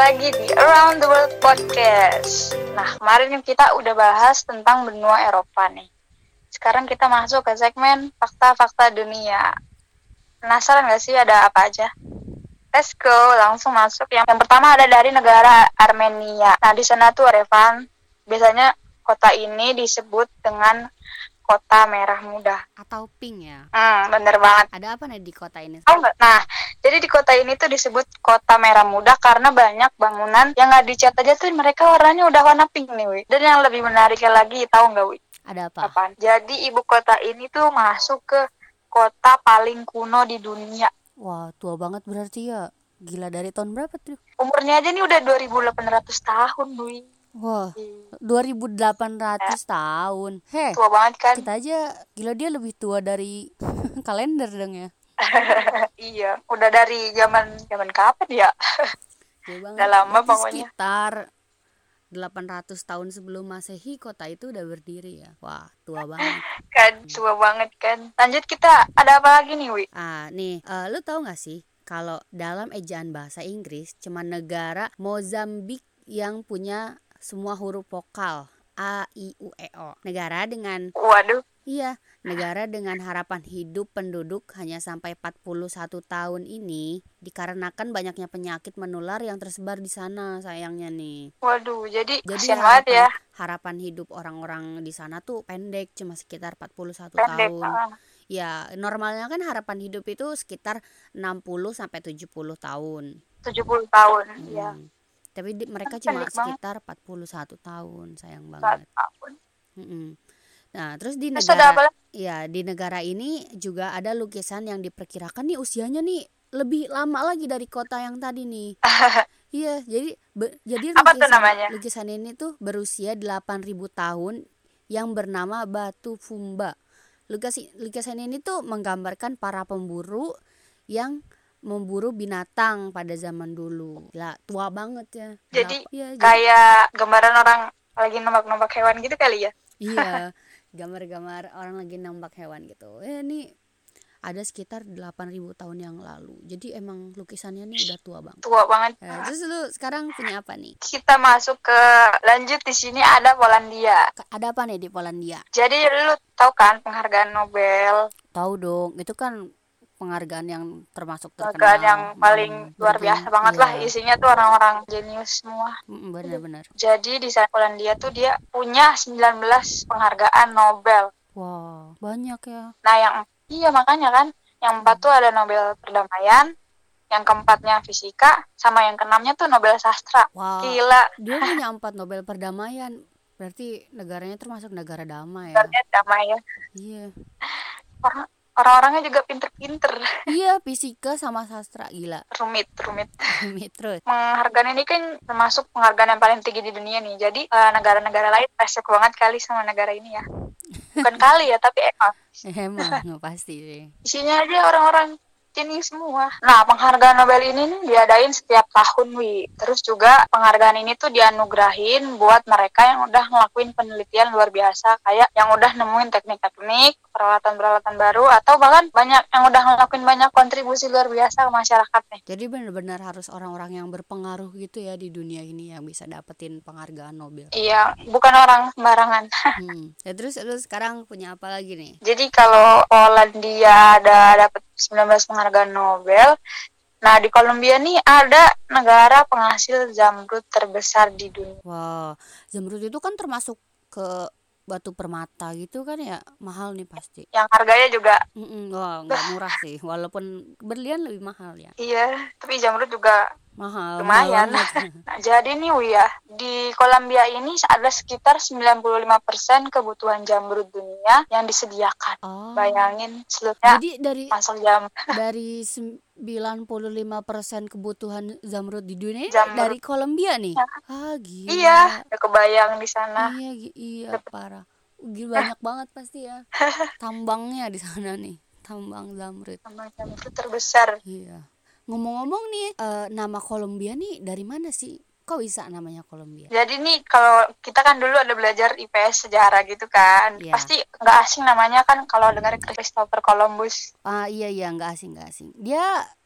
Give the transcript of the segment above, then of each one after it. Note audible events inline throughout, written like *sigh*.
lagi di Around the World Podcast. Nah, kemarin kita udah bahas tentang benua Eropa nih. Sekarang kita masuk ke segmen fakta-fakta dunia. Penasaran gak sih ada apa aja? Let's go, langsung masuk. Yang, yang pertama ada dari negara Armenia. Nah, di sana tuh Revan, biasanya kota ini disebut dengan kota merah muda. atau pink ya Hmm, bener banget. ada apa nih di kota ini Tahu nggak? Nah, jadi di kota ini tuh disebut kota merah muda karena banyak bangunan yang nggak dicat aja tuh mereka warnanya udah warna pink nih, Wi. Dan yang lebih menariknya lagi, tahu nggak, Wi? ada apa Apaan? Jadi ibu kota ini tuh masuk ke kota paling kuno di dunia. wah tua banget berarti ya gila dari tahun berapa tuh Umurnya aja nih udah 2800 tahun, Wi. Wah 2800 tahun heh Tua banget kan? kita aja gila dia lebih tua dari *laughs* kalender dong ya *laughs* iya, udah dari zaman zaman kapan ya? *laughs* Udah lama pokoknya. sekitar 800 tahun sebelum masehi kota itu udah berdiri ya wah tua banget Kan tua banget kan. Lanjut kita ada apa lagi nih, Wi? Ah, nih, eh, lu tahu nggak sih kalau dalam ejaan bahasa Inggris cuma negara Mozambik yang punya semua huruf vokal A, I, U, E, O. Negara dengan Waduh, iya, negara dengan harapan hidup penduduk hanya sampai 41 tahun ini dikarenakan banyaknya penyakit menular yang tersebar di sana sayangnya nih. waduh. Jadi, Jadi kasihan banget ya. harapan hidup orang-orang di sana tuh pendek cuma sekitar 41 Pendek. tahun. ah. Ya, normalnya kan harapan hidup itu sekitar 60 sampai 70 tahun. 70 tahun. Iya. Hmm. Tapi di- mereka cuma banget. sekitar 41 tahun, sayang banget. tahun. Mm-mm. Nah, terus di Terus negara ya, di negara ini juga ada lukisan yang diperkirakan nih usianya nih lebih lama lagi dari kota yang tadi nih. *laughs* Iya, jadi be- jadi Apa lukisan namanya? lukisan ini tuh berusia 8000 tahun yang bernama Batu Fumba. Lukisan lukisan ini tuh menggambarkan para pemburu yang memburu binatang pada zaman dulu. Lah, tua banget ya. Jadi, Kenapa- Iya, jadi- Kayak gambaran orang lagi nombak-nombak hewan gitu kali ya? Iya, *laughs* gambar-gambar orang lagi nembak hewan gitu. Eh, ini ada sekitar 8000 tahun yang lalu. Jadi emang lukisannya nih udah tua banget. Tua banget. Eh, terus lu sekarang punya apa nih? Kita masuk ke lanjut di sini ada Polandia. Ada apa nih di Polandia? Jadi lu tahu kan penghargaan Nobel, Tahu dong, itu kan penghargaan yang termasuk terkenal. penghargaan yang paling Mm, luar biasa banget lah. iya. Isinya tuh orang-orang jenius semua. Mm, Benar-benar. Jadi di sana Polandia tuh dia punya 19 penghargaan Nobel. Wah, banyak ya. Nah yang iya makanya kan yang empat tuh ada Nobel perdamaian, yang keempatnya fisika, sama yang keenamnya tuh Nobel sastra. Wah, Gila, dia punya empat Nobel perdamaian. Berarti negaranya termasuk negara damai ya. sebenarnya damai ya. Iya. Orang orang-orangnya juga pinter-pinter, Iya, fisika sama sastra gila. *laughs* rumit, rumit. Rumit terus. Penghargaan ini kan termasuk penghargaan yang paling tinggi di dunia nih. Jadi eh, negara-negara lain respect banget kali sama negara ini ya. *laughs* Bukan kali ya, tapi emang Emang *laughs* pasti sih. isinya aja orang-orang jenius semua. Nah, penghargaan Nobel ini nih diadain setiap tahun, Wi. Terus juga penghargaan ini tuh dianugerahin buat mereka yang udah ngelakuin penelitian luar biasa, kayak yang udah nemuin teknik-teknik, peralatan-peralatan baru, atau bahkan banyak yang udah ngelakuin banyak kontribusi luar biasa ke masyarakat nih. Jadi benar-benar harus orang-orang yang berpengaruh gitu ya di dunia ini yang bisa dapetin penghargaan Nobel. Iya, bukan orang sembarangan. *laughs* Hmm. Ya terus lu sekarang punya apa lagi nih? Jadi kalau Polandia ada dapat 19 penghargaan Nobel, nah di Kolombia nih ada negara penghasil zamrud terbesar di dunia. Wah, zamrud itu kan termasuk ke batu permata gitu kan ya mahal nih pasti. Yang harganya juga Mm-mm, wah nggak murah sih, walaupun berlian lebih mahal ya. iya, tapi zamrud juga Mahal. lumayan. mahal. *laughs* Nah, jadi nih Wia, di Kolombia ini ada sekitar 95% kebutuhan jamrud dunia yang disediakan. Oh. Bayangin seluruhnya Jadi dari masuk jam *laughs* dari 95% kebutuhan zamrud di dunia Zamrud. dari Kolombia nih. Ya. Ah, gila. Iya, udah kebayang di sana. Iya, iya parah. Gila banyak banget pasti ya. *laughs* Tambangnya di sana nih. Tambang zamrud. Sama jamrud terbesar. Iya. Ngomong-ngomong nih, eh, nama Kolombia nih dari mana sih? Kok bisa namanya Kolombia? Jadi nih kalau kita kan dulu ada belajar IPS sejarah gitu kan, Iya. pasti nggak asing namanya kan kalau dengar Christopher Columbus. Ah iya iya nggak asing nggak asing. Dia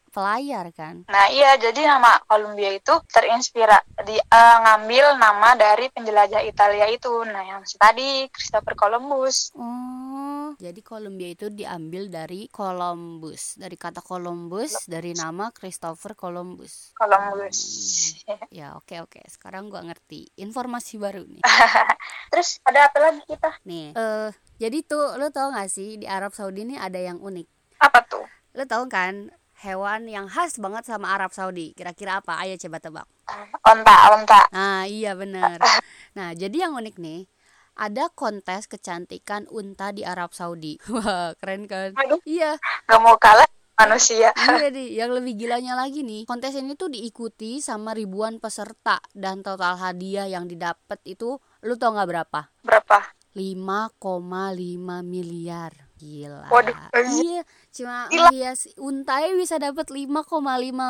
pelayar kan Nah iya, jadi nama Columbia itu terinspirasi uh, ngambil nama dari penjelajah Italia itu. Nah yang tadi Christopher Columbus. oh jadi Columbia itu diambil dari Columbus dari kata Columbus dari nama Christopher Columbus Columbus. ya oke oke sekarang gua ngerti informasi baru nih *laughs* Terus ada apa lagi kita? nih eh jadi tuh lo tau gak sih di Arab Saudi ini ada yang unik Apa tuh? lo tau kan hewan yang khas banget sama Arab Saudi kira-kira apa ayo coba tebak Onta, onta. Nah, iya benar. *laughs* Nah, jadi yang unik nih, ada kontes kecantikan unta di Arab Saudi. *laughs* Wah, keren kan? Aduh, Iya, gak mau kalah manusia. *laughs* iya nih. Yang lebih gilanya lagi nih, kontes ini tuh diikuti sama ribuan peserta dan total hadiah yang didapat itu, lu tau nggak berapa? Berapa? 5,5 miliar. Gila. Waduh, Iya, cuma Gila. hias untai bisa dapat 5,5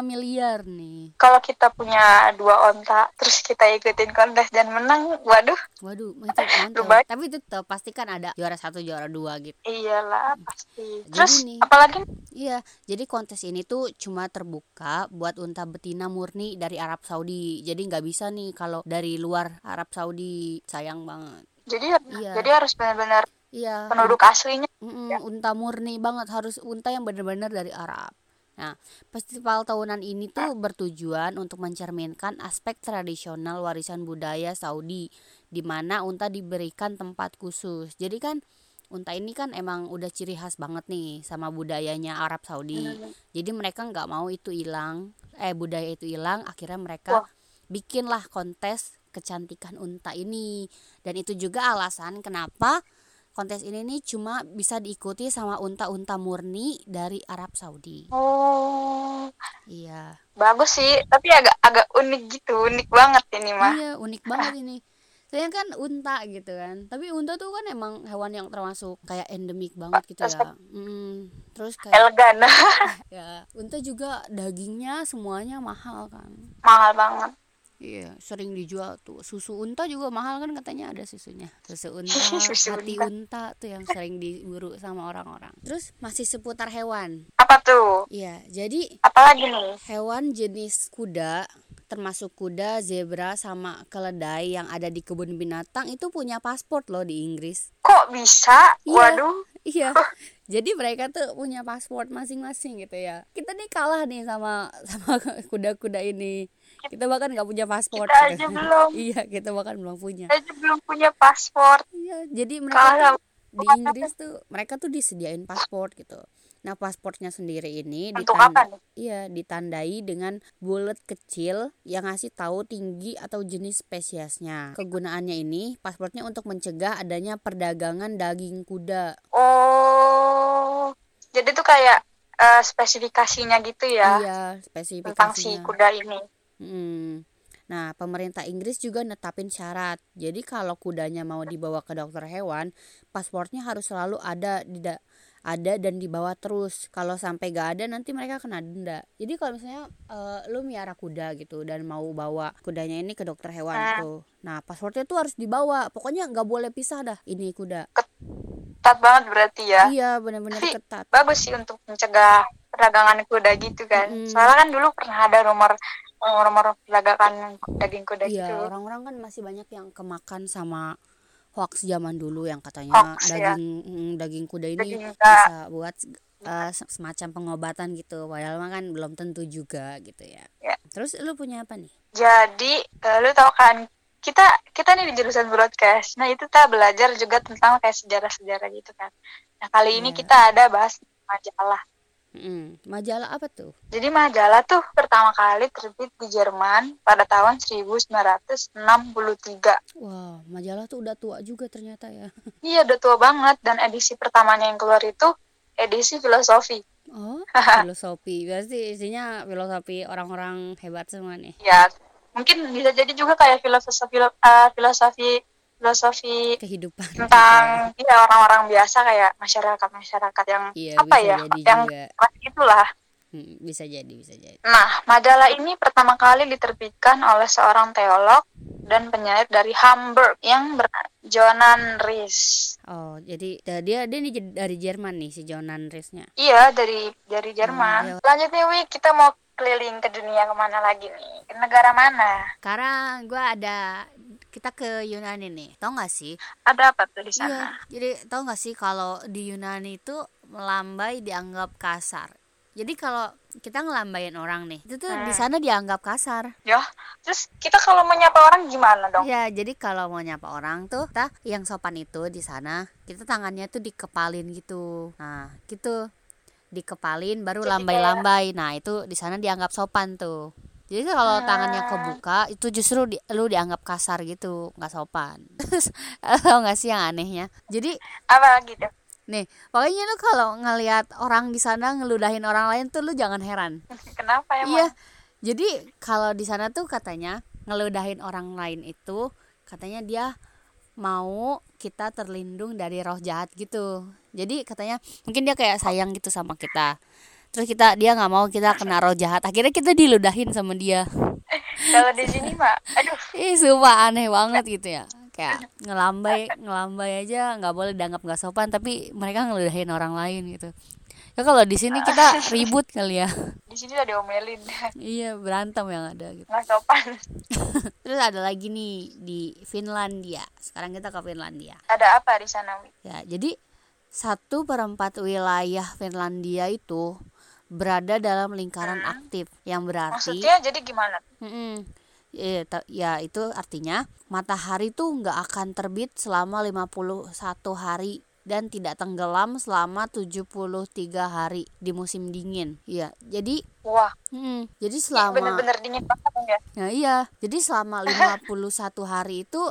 miliar nih. Kalau kita punya dua onta, terus kita ikutin kontes dan menang, waduh, Waduh, mantap, *laughs* mantap. Tapi itu tetap pasti kan ada juara satu, juara dua gitu. iyalah pasti. Jadi Terus nih. apalagi? Iya, jadi kontes ini tuh cuma terbuka buat unta betina murni dari Arab Saudi. Jadi nggak bisa nih kalau dari luar Arab Saudi, sayang banget. Jadi Iya. jadi harus benar-benar Iya, penduduk aslinya. mm-mm, unta murni banget harus unta yang benar-benar dari Arab. Nah, festival tahunan ini tuh bertujuan untuk mencerminkan aspek tradisional warisan budaya Saudi, di mana unta diberikan tempat khusus. Jadi kan unta ini kan emang udah ciri khas banget nih sama budayanya Arab Saudi. Jadi mereka nggak mau itu hilang, eh budaya itu hilang. Akhirnya mereka Wah. bikinlah kontes kecantikan unta ini. Dan itu juga alasan kenapa kontes ini nih cuma bisa diikuti sama unta-unta murni dari Arab Saudi. Oh, Iya. bagus sih, tapi agak agak unik gitu, unik banget ini mah. Iya, unik banget ini. Saya kan unta gitu kan. Tapi unta tuh kan emang hewan yang termasuk kayak endemik banget gitu ya. Mm, terus kayak Elegan, *laughs* ya, unta juga dagingnya semuanya mahal kan. mahal banget. Iya, sering dijual tuh. Susu unta juga mahal kan katanya ada susunya. Susu unta, *laughs* Susu hati unta. unta tuh yang sering diburu sama orang-orang. Terus masih seputar hewan. Apa tuh? Iya, jadi Apalagi nih? hewan jenis kuda termasuk kuda, zebra sama keledai yang ada di kebun binatang itu punya paspor loh di Inggris. Kok bisa? Iya. Waduh, Iya. Jadi mereka tuh punya paspor masing-masing gitu ya. Kita nih kalah nih sama *laughs* sama kuda-kuda ini. Kita bahkan nggak punya paspor. Kita aja belum. *laughs* iya, kita bahkan belum punya. saya aja belum punya paspor. Iya, jadi mereka tuh di Inggris tuh mereka tuh disediain paspor gitu. Nah, pasportnya sendiri ini Untuk ditan- apa nih? Iya, ditandai dengan bulat kecil yang ngasih tahu tinggi atau jenis spesiesnya. Kegunaannya ini pasportnya untuk mencegah adanya perdagangan daging kuda. Oh, jadi tuh kayak eh, spesifikasinya gitu ya Iya, tentang si spesifikasinya. kuda ini. Hmm. Nah, pemerintah Inggris juga netapin syarat. Jadi kalau kudanya mau dibawa ke dokter hewan, pasportnya harus selalu ada di da- ada dan dibawa terus. Kalau sampai gak ada nanti mereka kena denda. Jadi kalau misalnya eh, lu miara kuda gitu dan mau bawa kudanya ini ke dokter hewan Hmm. tuh. Nah, pasportnya tuh harus dibawa. Pokoknya nggak boleh pisah dah ini kuda. Ketat banget berarti ya. Iya, benar-benar ketat. Bagus sih untuk mencegah perdagangan kuda gitu kan. Mm-mm. Soalnya kan dulu pernah ada rumor rumor perdagangan daging kuda Iya, gitu. orang-orang kan masih banyak yang kemakan sama hoax zaman dulu yang katanya Hoax, ya. daging mm, daging kuda ini Daging kuda. bisa buat uh, se- semacam pengobatan gitu. Padahal kan belum tentu juga gitu ya. Ya. Terus lu punya apa nih? Jadi, eh, lu tau kan kita kita nih di jurusan broadcast. Nah, itu kita belajar juga tentang kayak sejarah-sejarah gitu kan. Nah, kali ini Iya. kita ada bahas majalah. Mm, majalah apa tuh? Jadi majalah tuh pertama kali terbit di Jerman pada tahun 1963. Wah, majalah tuh udah tua juga ternyata ya. *laughs* Iya, udah tua banget dan edisi pertamanya yang keluar itu edisi filosofi. Oh, *laughs* filosofi. Berarti isinya filosofi orang-orang hebat semua nih. Ya, mungkin bisa jadi juga kayak filosofi eh, filosofi filosofi Kehidupan. tentang ya orang-orang biasa kayak masyarakat-masyarakat yang Iya, apa ya, yang juga. masih itulah. Hmm, bisa jadi, bisa jadi. Nah, majalah ini pertama kali diterbitkan oleh seorang teolog dan penyair dari Hamburg yang bernama Jonan Ries. Oh, jadi dia dia nih dari Jerman nih si Jonan Riesnya. Iya, dari dari Jerman. iya. Lanjut nih, Wi, kita mau keliling ke dunia ke mana lagi nih? Ke negara mana? Sekarang gua ada kita ke Yunani nih. Tau gak sih? Ada apa tuh di Iya. sana? Jadi tau gak sih kalau di Yunani itu melambai dianggap kasar. Jadi kalau kita ngelambain orang nih, itu tuh di Hmm. sana dianggap kasar. Ya, terus kita kalau menyapa orang gimana dong? Ya, jadi kalau mau nyapa orang tuh, kita yang sopan itu di sana, kita tangannya tuh dikepalin gitu. Nah, gitu. Dikepalin baru lambai-lambai. Nah, itu di sana dianggap sopan tuh. Jadi kalau tangannya Hmm. kebuka itu justru di- lu dianggap kasar gitu, nggak sopan. Terus *laughs* tau nggak sih yang anehnya? Jadi Apa gitu? nih, pokoknya lu kalau ngelihat orang di sana ngeludahin orang lain tuh lu jangan heran. *laughs* Kenapa emang? Iya. Jadi kalau di sana tuh katanya ngeludahin orang lain itu katanya dia mau kita terlindung dari roh jahat gitu. Jadi katanya mungkin dia kayak sayang gitu sama kita. Terus kita dia nggak mau kita kena roh jahat. Akhirnya kita diludahin sama dia. Kalau di sini mah, aduh, Ih, sumpah aneh banget gitu ya. Kayak ngelambai, ngelambai aja nggak boleh dianggap nggak sopan, tapi mereka ngeludahin orang lain gitu. Ya kalau di sini kita *laughs* ribut kali ya. di sini udah diomelin. iya, berantem yang ada gitu. Nggak sopan. *laughs* Terus ada lagi nih di Finlandia. Sekarang kita ke Finlandia. Ada apa di sana? Ya, jadi satu perempat wilayah Finlandia itu berada dalam lingkaran aktif, yang berarti, Maksudnya jadi gimana? Mm-mm. Ya, ta- ya itu artinya matahari tuh nggak akan terbit selama 51 hari dan tidak tenggelam selama 73 hari di musim dingin. Iya, jadi Wah, mm, jadi selama bener-bener dingin banget ya. Nah iya, jadi selama 51 *laughs* hari itu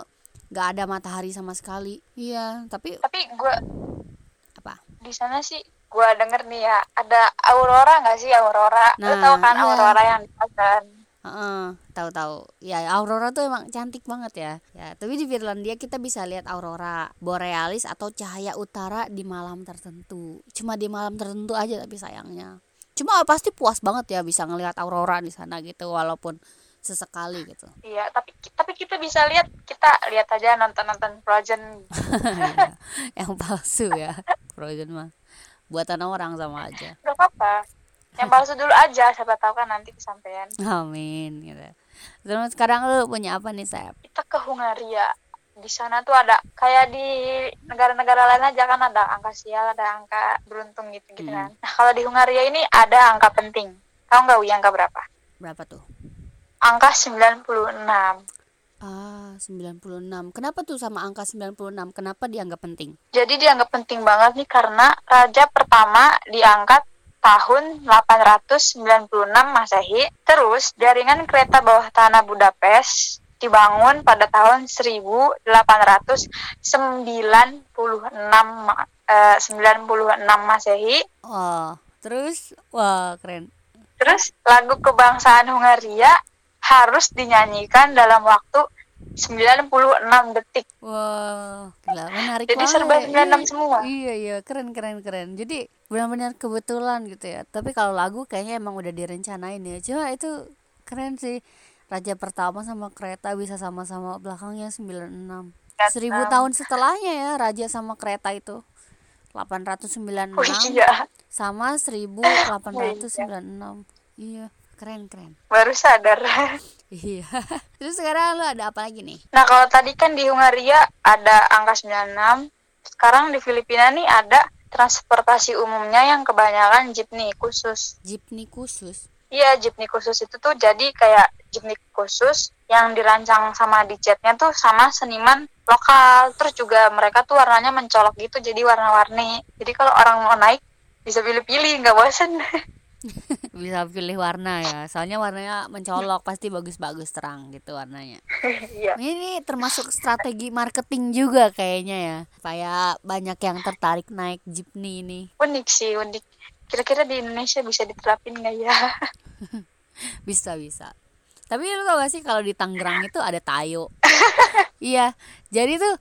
nggak ada matahari sama sekali. Iya, tapi Tapi gue apa? di sana sih gue denger nih ya ada aurora nggak sih aurora Lo Nah, tau kan iya. aurora yang di Heeh, tahu-tahu. Ya aurora tuh emang cantik banget ya. Ya, tapi di Finlandia kita bisa lihat aurora borealis atau cahaya utara di malam tertentu. Cuma di malam tertentu aja tapi sayangnya. Cuma pasti puas banget ya bisa ngelihat aurora di sana gitu walaupun sesekali gitu. iya tapi tapi kita bisa lihat kita lihat aja nonton nonton Frozen *laughs* yang palsu ya. Frozen mah buatan orang sama aja. nggak apa-apa yang palsu dulu aja siapa tahu kan nanti kesampaian Amin gitu. Terus sekarang lu punya apa nih, Sep? kita ke Hungaria di sana tuh ada kayak di negara-negara lain aja kan ada angka sial ada angka beruntung gitu gitu Hmm. kan nah kalau di Hungaria ini ada angka penting tahu nggak Wi angka berapa Berapa tuh? angka 96 Ah, 96. Kenapa tuh sama angka 96? Kenapa dianggap penting? Jadi dianggap penting banget nih karena raja pertama diangkat tahun 896 Masehi. Terus jaringan kereta bawah tanah Budapest dibangun pada tahun 1896 ma- eh, 96 Masehi. Wah, terus wah keren. Terus lagu kebangsaan Hungaria harus dinyanyikan dalam waktu 96 detik. Wah, gila menarik Jadi banget. serba ya. 96 Iya, semua. Iya, iya, keren keren keren. Jadi benar-benar kebetulan gitu ya. Tapi kalau lagu kayaknya emang udah direncanain ya. Cuma itu keren sih. Raja pertama sama kereta bisa sama-sama belakangnya 96. Seribu tahun setelahnya ya raja sama kereta itu. 896 Oh *laughs* iya, sama 1896. Iya, keren keren. baru sadar. Iya. *laughs* Terus sekarang lu ada apa lagi nih? Nah, kalau tadi kan di Hungaria ada angka 96. Sekarang di Filipina nih ada transportasi umumnya yang kebanyakan jeepney khusus. Jeepney khusus. Iya, jeepney khusus itu tuh jadi kayak jeepney khusus yang dirancang sama dijetnya tuh sama seniman lokal. Terus juga mereka tuh warnanya mencolok gitu, jadi warna-warni. Jadi kalau orang mau naik bisa pilih-pilih, nggak bosen. *laughs* *laughs* Bisa pilih warna ya. Soalnya warnanya mencolok, pasti bagus-bagus terang gitu warnanya. *laughs* Iya. Ini termasuk strategi marketing juga kayaknya ya. Supaya banyak yang tertarik naik jeepney ini. Unik sih, unik. Kira-kira di Indonesia bisa diterapin nggak ya? *laughs* Bisa bisa. Tapi lu tau gak sih kalau di Tangerang itu ada Tayo. iya. Jadi tuh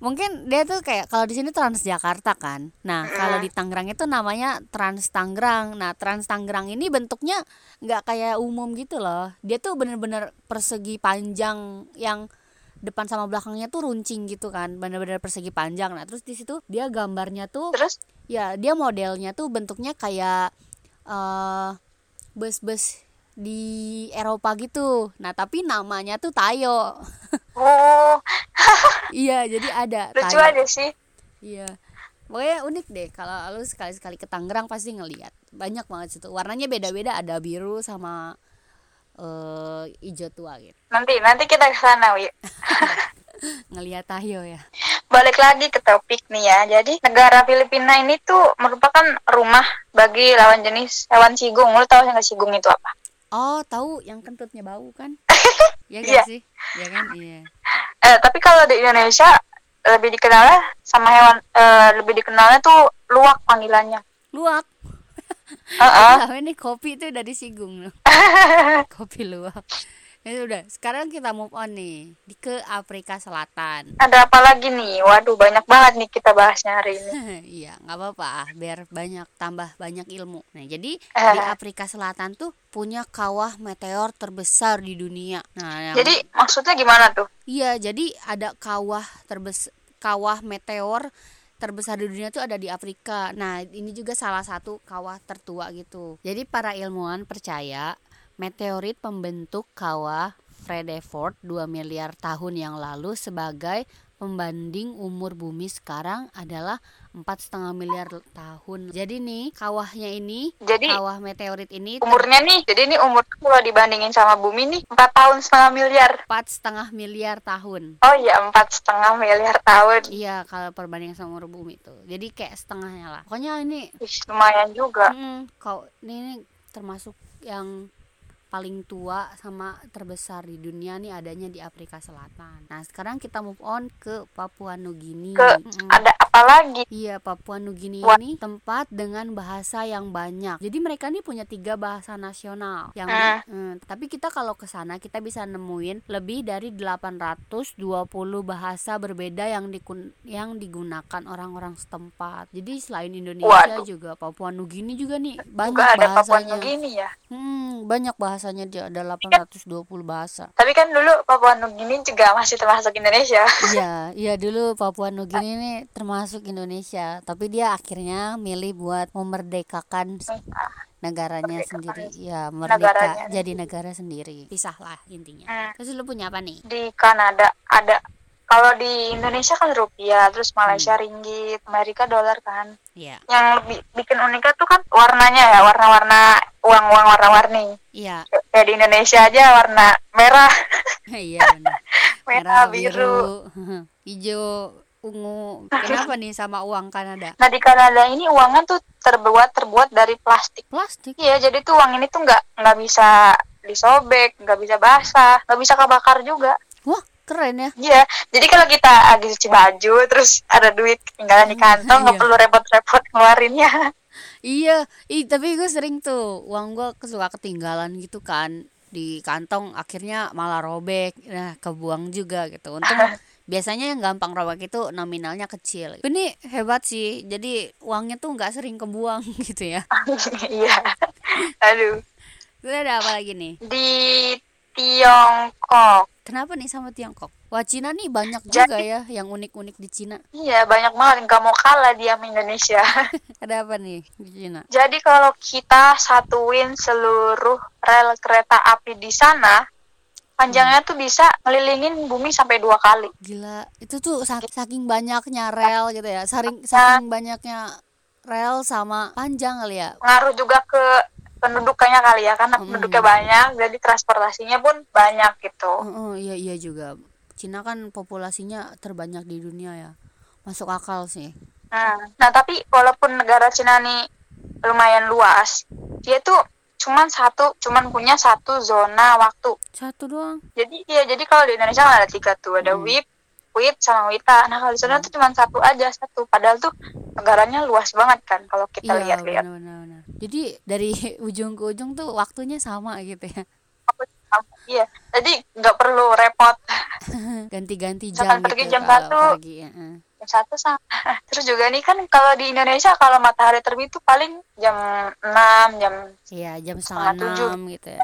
mungkin dia tuh kayak kalau di sini Transjakarta kan. Nah, kalau di Tangerang itu namanya Trans Tangerang. Nah, Trans Tangerang ini bentuknya nggak kayak umum gitu loh. Dia tuh bener-bener persegi panjang yang depan sama belakangnya tuh runcing gitu kan benar-benar persegi panjang nah terus di situ dia gambarnya tuh terus ya dia modelnya tuh bentuknya kayak uh, bus-bus di Eropa gitu. Nah tapi namanya tuh Tayo. Oh. *laughs* Iya jadi ada *laughs* lucu Tayo. aja sih. Iya. Pokoknya unik deh kalau lu sekali-sekali ke Tangerang pasti ngeliat. Banyak banget situ. Warnanya beda-beda ada biru sama uh, hijau tua gitu. Nanti nanti kita ke sana wi. *laughs* Ngeliat Tayo ya. Balik lagi ke topik nih ya. Jadi negara Filipina ini tuh merupakan rumah bagi lawan jenis hewan sigung. Lu tahu nggak sigung itu apa oh tahu yang kentutnya bau kan *laughs* ya gak Iya. sih ya kan iya eh, tapi kalau di Indonesia lebih dikenalnya sama hewan eh, lebih dikenalnya tuh luwak panggilannya luak Heeh. Tahu *laughs* ini kopi itu udah disinggung loh. *laughs* kopi luwak. Ya udah, sekarang kita move on nih di ke Afrika Selatan. ada apa lagi nih waduh banyak banget nih kita bahasnya hari ini *laughs* Iya, nggak apa-apa, ah, biar banyak tambah banyak ilmu. Nah, jadi Eh. di Afrika Selatan tuh punya kawah meteor terbesar di dunia. Nah, yang- jadi maksudnya gimana tuh iya, jadi ada kawah terbesar kawah meteor terbesar di dunia tuh ada di Afrika. Nah, ini juga salah satu kawah tertua gitu. Jadi para ilmuwan percaya meteorit pembentuk kawah Fredefort 2 miliar tahun yang lalu sebagai pembanding umur bumi sekarang adalah empat setengah miliar tahun. Jadi nih kawahnya ini, jadi kawah meteorit ini umurnya nih jadi ini umur kalau dibandingin sama bumi nih empat tahun setengah miliar empat setengah miliar tahun. oh iya empat setengah miliar tahun Iya kalau perbandingan sama umur bumi tuh. Jadi kayak setengahnya lah. Pokoknya ini Ih, lumayan juga Mm, kau ini, ini termasuk yang paling tua sama terbesar di dunia nih adanya di Afrika Selatan. Nah sekarang kita move on ke Papua Nugini. ke Mm-mm. ada apa lagi Iya Papua Nugini ini tempat dengan bahasa yang banyak. Jadi mereka nih punya tiga bahasa nasional. Yang Hmm. mm, tapi kita kalau ke sana kita bisa nemuin lebih dari 820 bahasa berbeda yang dikun yang digunakan orang-orang setempat. Jadi selain Indonesia Waduh. juga Papua Nugini juga nih banyak juga ada Papua bahasanya. Nugini ya Hmm, banyak bahasanya dia ada 820 bahasa. tapi kan dulu Papua Nugini juga masih termasuk Indonesia Iya, *laughs* iya dulu Papua Nugini ini termasuk Indonesia, tapi dia akhirnya milih buat memerdekakan negaranya Merdekakan sendiri. Ya, merdeka negaranya. jadi negara sendiri. Pisah lah intinya. Hmm. Terus lu punya apa nih? di Kanada ada kalau di Indonesia kan rupiah terus Malaysia ringgit Amerika dolar kan Iya. yang lebih bikin uniknya tuh kan warnanya ya warna-warna uang-uang warna-warni Iya. kayak di Indonesia aja warna merah *laughs* Iya benar. *laughs* merah biru *laughs* hijau, ungu. Kenapa nih sama uang Kanada? nah di Kanada ini uangnya tuh terbuat terbuat dari plastik Plastik. iya jadi tuh uang ini tuh nggak nggak bisa disobek nggak bisa basah nggak bisa kebakar juga Wah, keren ya. Iya, jadi kalau kita lagi cuci baju, terus ada duit ketinggalan di kantong, nggak Iya. perlu repot-repot ngeluarinnya. Iya, ih tapi gue sering tuh uang gue suka ketinggalan gitu kan di kantong akhirnya malah robek nah kebuang juga gitu untung *laughs* biasanya yang gampang robek itu nominalnya kecil ini hebat sih jadi uangnya tuh nggak sering kebuang *laughs* gitu ya Iya, aduh. Terus ada apa lagi nih Di Tiongkok, kenapa nih sama Tiongkok? Wah Cina nih banyak Jadi- juga ya yang unik-unik di Cina. Iya banyak banget nggak mau kalah dia sama Indonesia. *laughs* ada apa nih di Cina? Jadi kalau kita satuin seluruh rel kereta api di sana, panjangnya tuh bisa ngelilingin bumi sampai dua kali. gila itu tuh sak- saking banyaknya rel gitu ya. Saking saking banyaknya rel sama panjang kali ya. Ngaruh juga ke pendudukannya kali ya, karena Mm. penduduknya banyak, jadi transportasinya pun banyak gitu. Oh, oh, iya iya juga. Cina kan populasinya terbanyak di dunia ya. Masuk akal sih. Hmm. Nah, tapi walaupun negara Cina nih lumayan luas, dia tuh cuman satu, cuman punya satu zona waktu. Satu doang. Jadi ya, jadi kalau di Indonesia ada tiga tuh, ada Hmm. WIP, WIT sama WITA. Nah, kalau di sana tuh cuman satu aja, satu. Padahal tuh negaranya luas banget kan kalau kita Iya, lihat-lihat. benar. Jadi dari *laughs* ujung ke ujung tuh waktunya sama gitu ya. Iya, jadi nggak perlu repot. *laughs* Ganti-ganti Misalkan jam pergi gitu jam satu. pergi, ya, eh. Jam satu sama. *laughs* Terus juga nih kan kalau di Indonesia kalau matahari terbit tuh paling jam 6, jam Iya, jam Setengah enam gitu ya.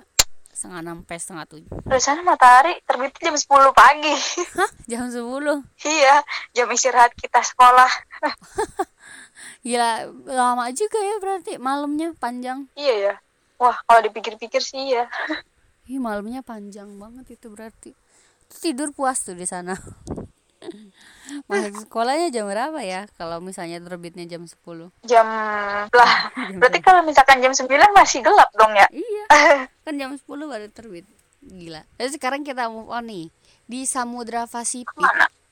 setengah enam sampai setengah tujuh Di sana matahari terbit jam 10 pagi. hah jam sepuluh iya, jam istirahat kita sekolah. Gila lama juga ya berarti malamnya panjang. Iya ya. Wah, kalau dipikir-pikir sih ya. *laughs* Ih malamnya panjang banget itu berarti. Tidur puas tuh di sana. *laughs* Masuk sekolahnya jam berapa ya kalau misalnya terbitnya jam 10 Jam lah. *laughs* Berarti kalau misalkan jam 9 masih gelap dong ya. Iya. Kan jam 10 baru terbit. Gila. Terus sekarang kita move on nih. Di Samudra Pasifik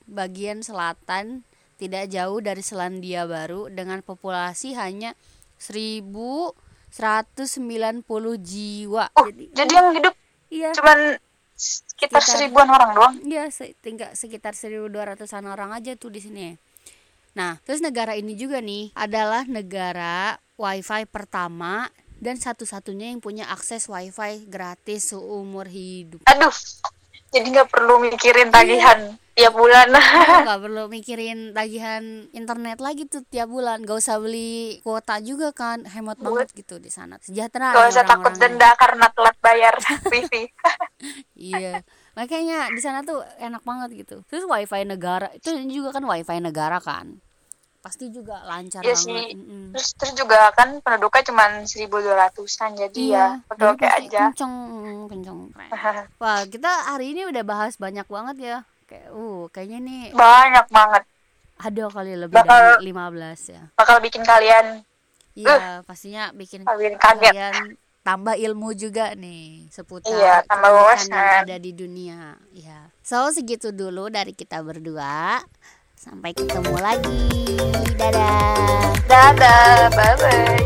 bagian selatan tidak jauh dari Selandia Baru dengan populasi hanya 1190 jiwa. Oh, Jadi jadi yang hidup iya, cuman sekitar Sekitar- seribuan orang doang. iya se- tinggal sekitar 1200-an orang aja tuh di sini. Nah, terus negara ini juga nih adalah negara WiFi pertama dan satu-satunya yang punya akses WiFi gratis seumur hidup. Aduh, jadi nggak perlu mikirin tagihan tiap bulan. *laughs* nggak perlu mikirin tagihan internet lagi tuh tiap bulan gak usah beli kuota juga kan hemat banget gitu di sana sejahtera Gak ya usah takut denda karena telat bayar *laughs* wifi. *laughs* iya makanya di sana tuh enak banget gitu terus wifi negara itu juga kan wifi negara kan pasti juga lancar Iya banget sih. Mm-mm. Terus terus juga kan penduduknya cuma 1200-an jadi ya jadi oke-oke pasti aja. kenceng kenceng keren. wah kita hari ini udah bahas banyak banget ya kayak uh kayaknya nih Banyak banget. ada kali lebih Bakal- dari 15 ya Bakal bikin kalian iya pastinya bikin kalian kaget. kalian tambah ilmu juga nih seputar Iya, tambah yang ada di dunia. Ya. So segitu dulu dari kita berdua. Sampai ketemu lagi. Dadah. Dadah, bye-bye.